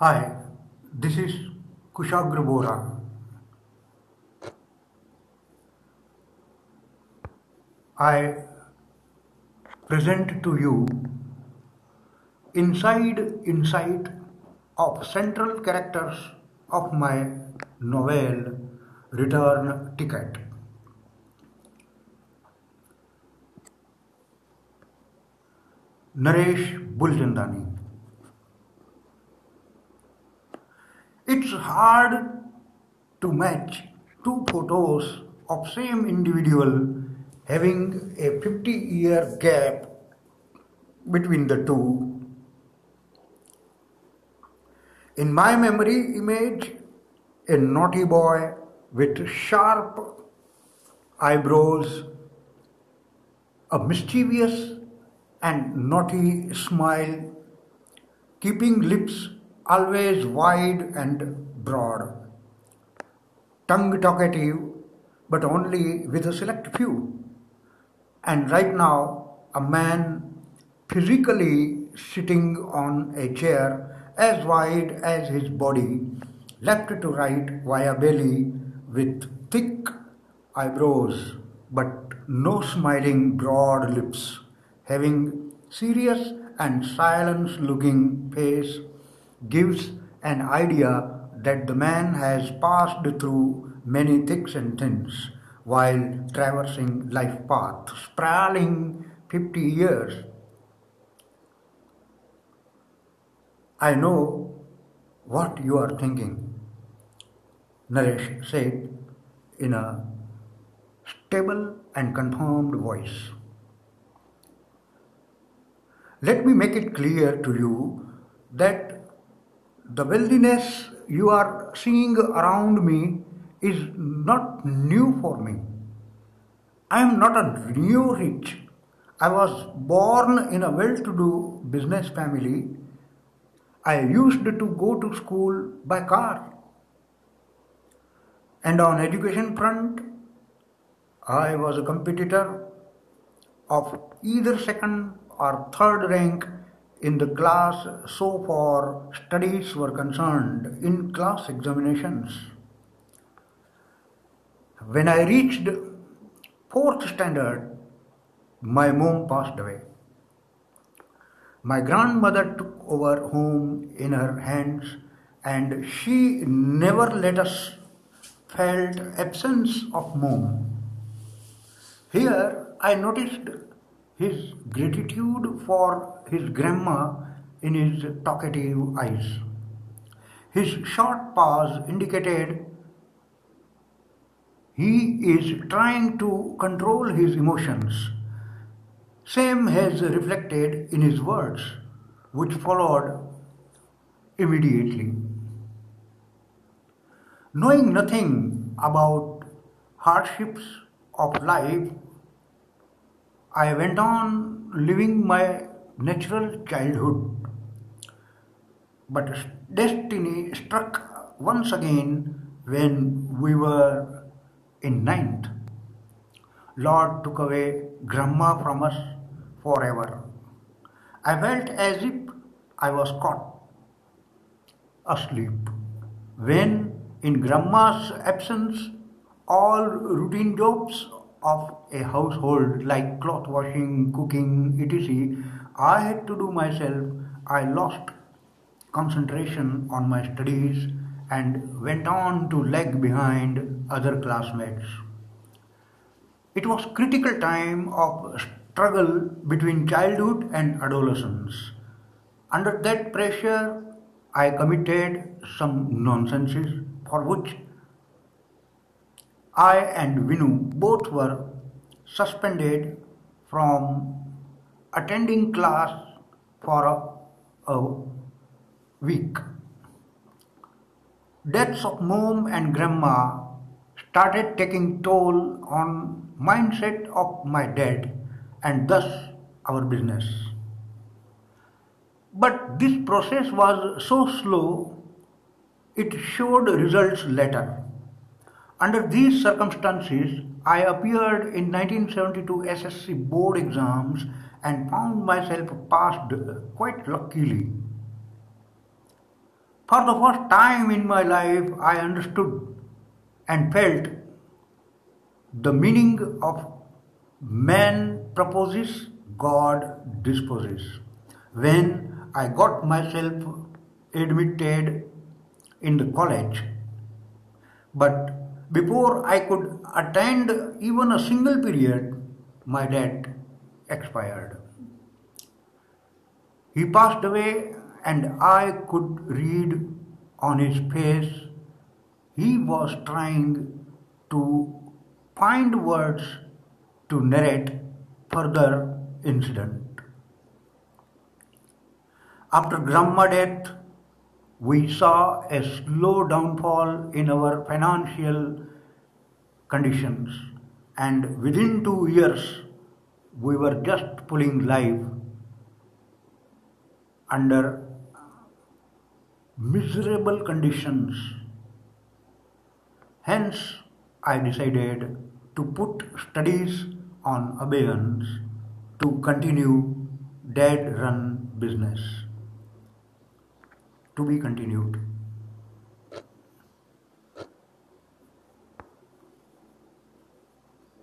Hi this is Kushagra Bora I present to you inside insight of central characters of my novel Return Ticket Naresh Bulchandani It's hard to match two photos of same individual having a 50 year gap between the two. In my memory image, a naughty boy with sharp eyebrows, a mischievous and naughty smile, keeping lips always wide and broad, tongue talkative, but only with a select few. And right now, a man physically sitting on a chair as wide as his body, left to right via belly, with thick eyebrows, but no smiling broad lips, having serious and silent looking face gives an idea that the man has passed through many thicks and thins while traversing life path, sprawling 50 years. I know what you are thinking, Naresh said in a stable and confirmed voice. Let me make it clear to you that the wealthiness you are seeing around me is not new for me. I am not a new rich. I was born in a well to do business family. I used to go to school by car. And on education front, I was a competitor of either second or third rank in the class so far studies were concerned in class examinations. When I reached fourth standard, my mom passed away. My grandmother took over home in her hands and she never let us felt absence of mom. Here I noticed his gratitude for his grandma in his talkative eyes. His short pause indicated he is trying to control his emotions. Same has reflected in his words, which followed immediately. Knowing nothing about hardships of life, I went on living my natural childhood. But destiny struck once again when we were in ninth. Lord took away Grandma from us forever. I felt as if I was caught asleep. When, in Grandma's absence, all routine jobs of a household like cloth washing, cooking, etc., I had to do myself. I lost concentration on my studies and went on to lag behind other classmates. It was critical time of struggle between childhood and adolescence. Under that pressure, I committed some nonsenses for which I and Vinu both were suspended from attending class for a, a week. Deaths of mom and grandma started taking toll on mindset of my dad and thus our business. But this process was so slow, it showed results later. Under these circumstances, I appeared in 1972 SSC board exams and found myself passed quite luckily. For the first time in my life, I understood and felt the meaning of man proposes, God disposes. When I got myself admitted in the college, but before I could attend even a single period, my dad expired. He passed away, and I could read on his face he was trying to find words to narrate further incident. After grandma death, we saw a slow downfall in our financial conditions and within two years we were just pulling life under miserable conditions. Hence, I decided to put studies on abeyance to continue dead run business. To be continued.